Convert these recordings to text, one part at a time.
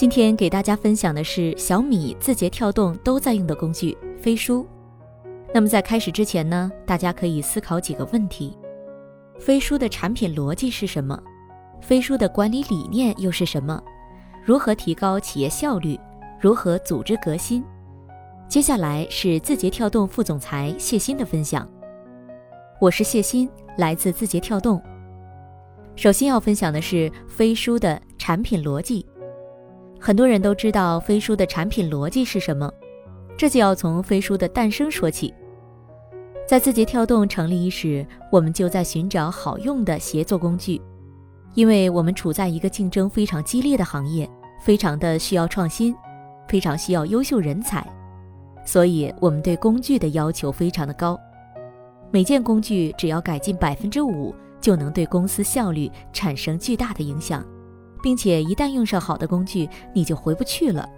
今天给大家分享的是小米、字节跳动都在用的工具飞书。那么在开始之前呢，大家可以思考几个问题：飞书的产品逻辑是什么？飞书的管理理念又是什么？如何提高企业效率？如何组织革新？接下来是字节跳动副总裁谢鑫的分享。我是谢鑫，来自字节跳动。首先要分享的是飞书的产品逻辑。很多人都知道飞书的产品逻辑是什么，这就要从飞书的诞生说起。在字节跳动成立伊始，我们就在寻找好用的协作工具，因为我们处在一个竞争非常激烈的行业，非常的需要创新，非常需要优秀人才，所以我们对工具的要求非常的高。每件工具只要改进百分之五，就能对公司效率产生巨大的影响。并且一旦用上好的工具，你就回不去了。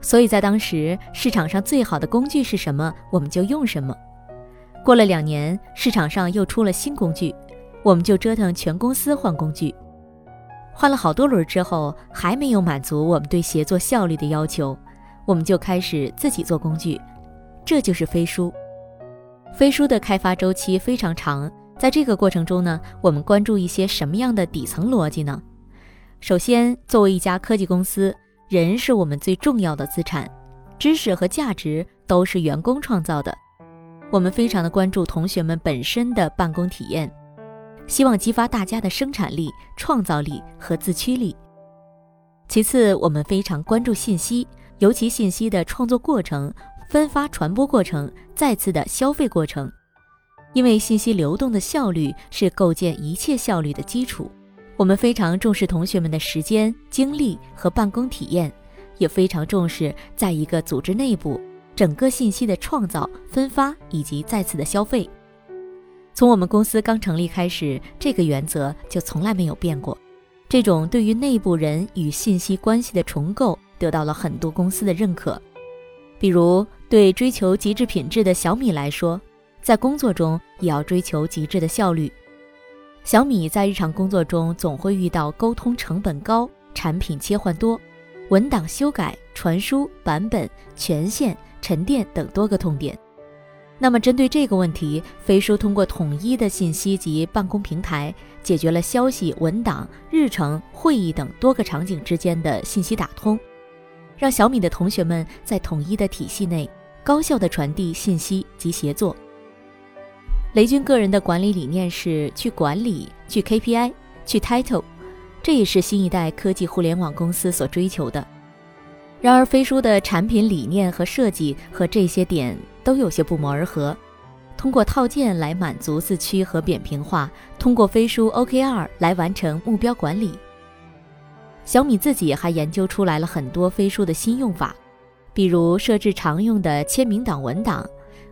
所以在当时市场上最好的工具是什么，我们就用什么。过了两年，市场上又出了新工具，我们就折腾全公司换工具。换了好多轮之后，还没有满足我们对协作效率的要求，我们就开始自己做工具。这就是飞书。飞书的开发周期非常长，在这个过程中呢，我们关注一些什么样的底层逻辑呢？首先，作为一家科技公司，人是我们最重要的资产，知识和价值都是员工创造的。我们非常的关注同学们本身的办公体验，希望激发大家的生产力、创造力和自驱力。其次，我们非常关注信息，尤其信息的创作过程、分发传播过程、再次的消费过程，因为信息流动的效率是构建一切效率的基础。我们非常重视同学们的时间、精力和办公体验，也非常重视在一个组织内部整个信息的创造、分发以及再次的消费。从我们公司刚成立开始，这个原则就从来没有变过。这种对于内部人与信息关系的重构，得到了很多公司的认可。比如，对追求极致品质的小米来说，在工作中也要追求极致的效率。小米在日常工作中总会遇到沟通成本高、产品切换多、文档修改、传输版本权限、沉淀等多个痛点。那么，针对这个问题，飞书通过统一的信息及办公平台，解决了消息、文档、日程、会议等多个场景之间的信息打通，让小米的同学们在统一的体系内高效地传递信息及协作。雷军个人的管理理念是去管理、去 KPI、去 title，这也是新一代科技互联网公司所追求的。然而，飞书的产品理念和设计和这些点都有些不谋而合。通过套件来满足自驱和扁平化，通过飞书 OKR 来完成目标管理。小米自己还研究出来了很多飞书的新用法，比如设置常用的签名档文档。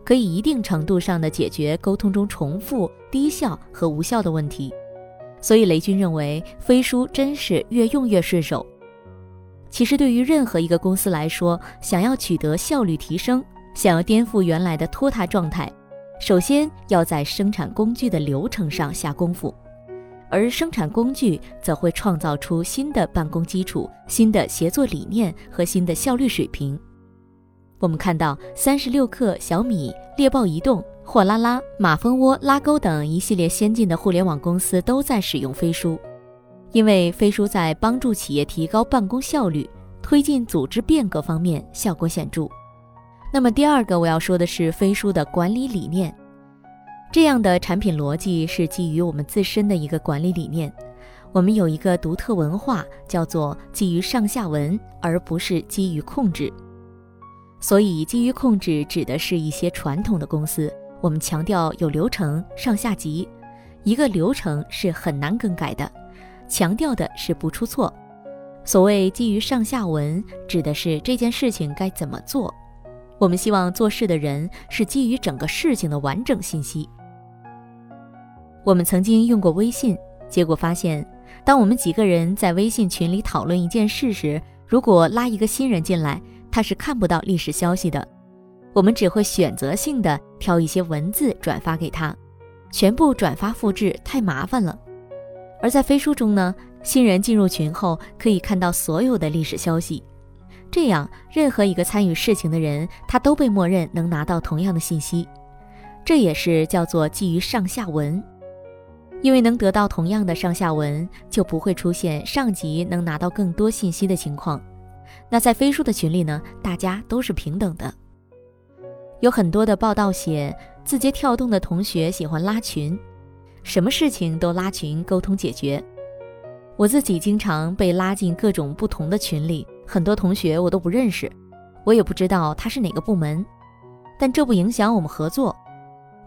可以一定程度上的解决沟通中重复、低效和无效的问题，所以雷军认为飞书真是越用越顺手。其实对于任何一个公司来说，想要取得效率提升，想要颠覆原来的拖沓状态，首先要在生产工具的流程上下功夫，而生产工具则会创造出新的办公基础、新的协作理念和新的效率水平。我们看到三十六氪、小米、猎豹移动、货拉拉、马蜂窝、拉钩等一系列先进的互联网公司都在使用飞书，因为飞书在帮助企业提高办公效率、推进组织变革方面效果显著。那么第二个我要说的是飞书的管理理念，这样的产品逻辑是基于我们自身的一个管理理念，我们有一个独特文化，叫做基于上下文，而不是基于控制。所以，基于控制指的是一些传统的公司，我们强调有流程、上下级，一个流程是很难更改的，强调的是不出错。所谓基于上下文，指的是这件事情该怎么做。我们希望做事的人是基于整个事情的完整信息。我们曾经用过微信，结果发现，当我们几个人在微信群里讨论一件事时，如果拉一个新人进来，他是看不到历史消息的，我们只会选择性的挑一些文字转发给他，全部转发复制太麻烦了。而在飞书中呢，新人进入群后可以看到所有的历史消息，这样任何一个参与事情的人，他都被默认能拿到同样的信息。这也是叫做基于上下文，因为能得到同样的上下文，就不会出现上级能拿到更多信息的情况。那在飞书的群里呢，大家都是平等的。有很多的报道写，字节跳动的同学喜欢拉群，什么事情都拉群沟通解决。我自己经常被拉进各种不同的群里，很多同学我都不认识，我也不知道他是哪个部门，但这不影响我们合作。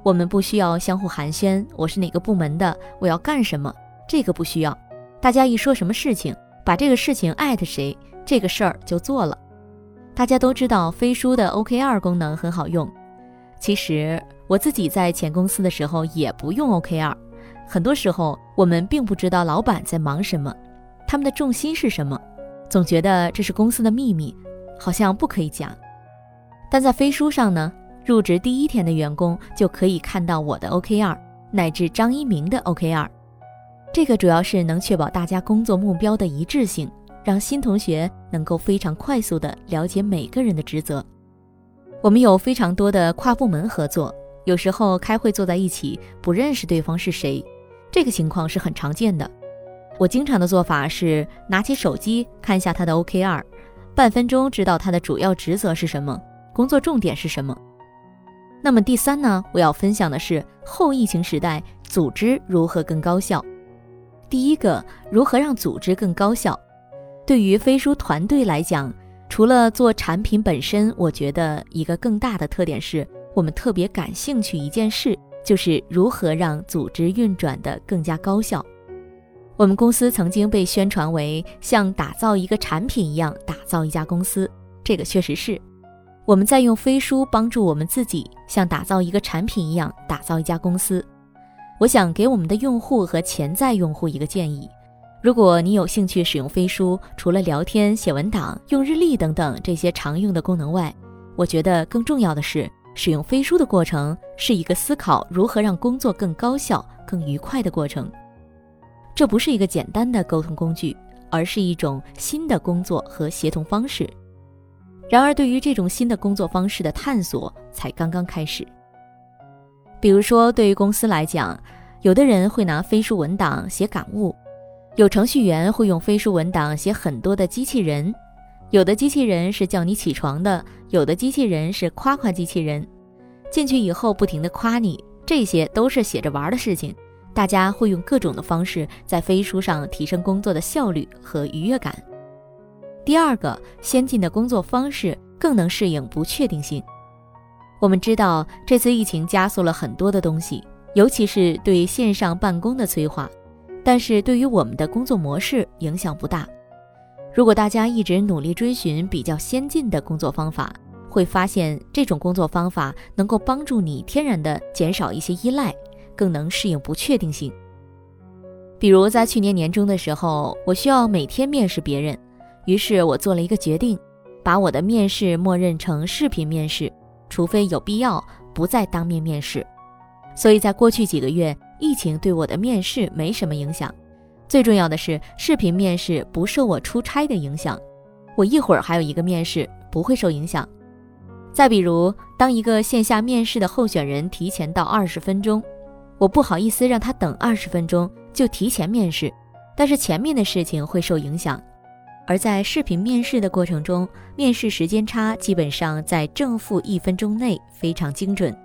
我们不需要相互寒暄，我是哪个部门的，我要干什么，这个不需要。大家一说什么事情，把这个事情艾特谁，这个事儿就做了。大家都知道飞书的 OKR 功能很好用，其实我自己在前公司的时候也不用 OKR。很多时候我们并不知道老板在忙什么，他们的重心是什么，总觉得这是公司的秘密，好像不可以讲。但在飞书上呢，入职第一天的员工就可以看到我的 OKR，乃至张一鸣的 OKR。这个主要是能确保大家工作目标的一致性。让新同学能够非常快速地了解每个人的职责。我们有非常多的跨部门合作，有时候开会坐在一起不认识对方是谁，这个情况是很常见的。我经常的做法是拿起手机看一下他的 OKR，半分钟知道他的主要职责是什么，工作重点是什么。那么第三呢，我要分享的是后疫情时代组织如何更高效。第一个，如何让组织更高效？对于飞书团队来讲，除了做产品本身，我觉得一个更大的特点是我们特别感兴趣一件事，就是如何让组织运转的更加高效。我们公司曾经被宣传为像打造一个产品一样打造一家公司，这个确实是我们在用飞书帮助我们自己像打造一个产品一样打造一家公司。我想给我们的用户和潜在用户一个建议。如果你有兴趣使用飞书，除了聊天、写文档、用日历等等这些常用的功能外，我觉得更重要的是，使用飞书的过程是一个思考如何让工作更高效、更愉快的过程。这不是一个简单的沟通工具，而是一种新的工作和协同方式。然而，对于这种新的工作方式的探索才刚刚开始。比如说，对于公司来讲，有的人会拿飞书文档写感悟。有程序员会用飞书文档写很多的机器人，有的机器人是叫你起床的，有的机器人是夸夸机器人，进去以后不停的夸你，这些都是写着玩的事情。大家会用各种的方式在飞书上提升工作的效率和愉悦感。第二个，先进的工作方式更能适应不确定性。我们知道这次疫情加速了很多的东西，尤其是对线上办公的催化。但是对于我们的工作模式影响不大。如果大家一直努力追寻比较先进的工作方法，会发现这种工作方法能够帮助你天然的减少一些依赖，更能适应不确定性。比如在去年年中的时候，我需要每天面试别人，于是我做了一个决定，把我的面试默认成视频面试，除非有必要，不再当面面试。所以在过去几个月。疫情对我的面试没什么影响，最重要的是视频面试不受我出差的影响。我一会儿还有一个面试，不会受影响。再比如，当一个线下面试的候选人提前到二十分钟，我不好意思让他等二十分钟，就提前面试，但是前面的事情会受影响。而在视频面试的过程中，面试时间差基本上在正负一分钟内，非常精准。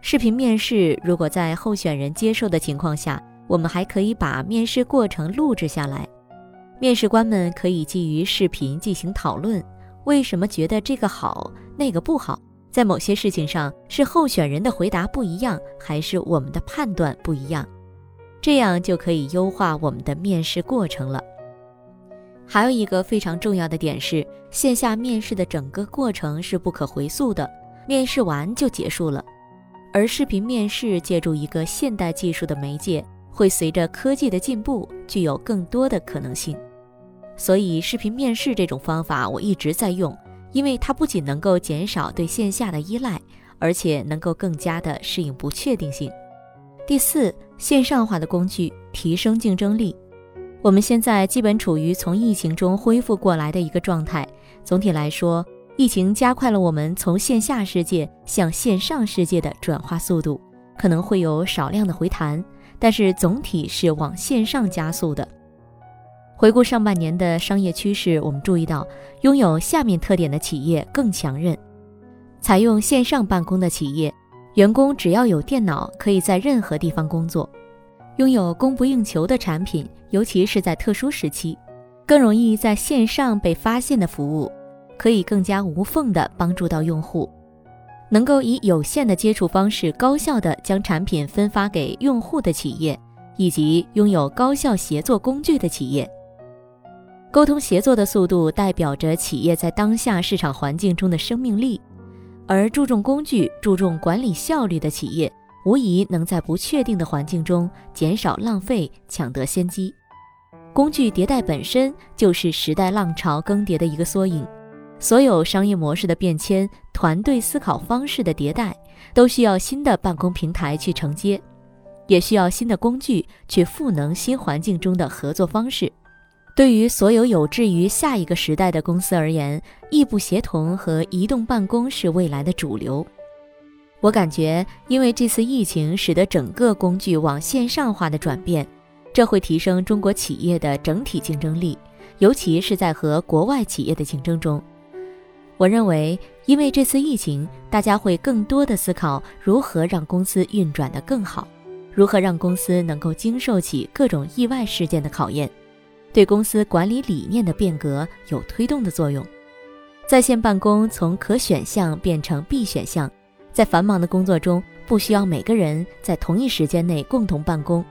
视频面试，如果在候选人接受的情况下，我们还可以把面试过程录制下来。面试官们可以基于视频进行讨论，为什么觉得这个好，那个不好？在某些事情上，是候选人的回答不一样，还是我们的判断不一样？这样就可以优化我们的面试过程了。还有一个非常重要的点是，线下面试的整个过程是不可回溯的，面试完就结束了。而视频面试借助一个现代技术的媒介，会随着科技的进步，具有更多的可能性。所以，视频面试这种方法我一直在用，因为它不仅能够减少对线下的依赖，而且能够更加的适应不确定性。第四，线上化的工具提升竞争力。我们现在基本处于从疫情中恢复过来的一个状态。总体来说，疫情加快了我们从线下世界向线上世界的转化速度，可能会有少量的回弹，但是总体是往线上加速的。回顾上半年的商业趋势，我们注意到，拥有下面特点的企业更强韧。采用线上办公的企业，员工只要有电脑，可以在任何地方工作；拥有供不应求的产品，尤其是在特殊时期，更容易在线上被发现的服务，可以更加无缝地帮助到用户；能够以有限的接触方式，高效地将产品分发给用户的企业，以及拥有高效协作工具的企业。沟通协作的速度代表着企业在当下市场环境中的生命力，而注重工具、注重管理效率的企业，无疑能在不确定的环境中减少浪费、抢得先机。工具迭代本身就是时代浪潮更迭的一个缩影，所有商业模式的变迁、团队思考方式的迭代，都需要新的办公平台去承接，也需要新的工具去赋能新环境中的合作方式。对于所有有志于下一个时代的公司而言，异步协同和移动办公是未来的主流。我感觉，因为这次疫情使得整个工具往线上化的转变，这会提升中国企业的整体竞争力，尤其是在和国外企业的竞争中。我认为，因为这次疫情，大家会更多的思考如何让公司运转得更好，如何让公司能够经受起各种意外事件的考验。对公司管理理念的变革有推动的作用，在线办公从可选项变成必选项，在繁忙的工作中不需要每个人在同一时间内共同办公，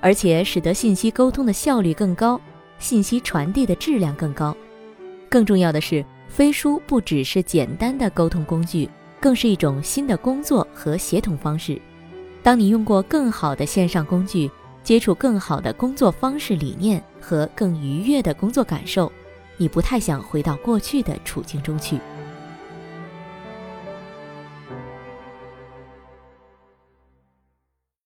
而且使得信息沟通的效率更高，信息传递的质量更高。更重要的是，飞书不只是简单的沟通工具，更是一种新的工作和协同方式。当你用过更好的线上工具。接触更好的工作方式理念和更愉悦的工作感受，你不太想回到过去的处境中去。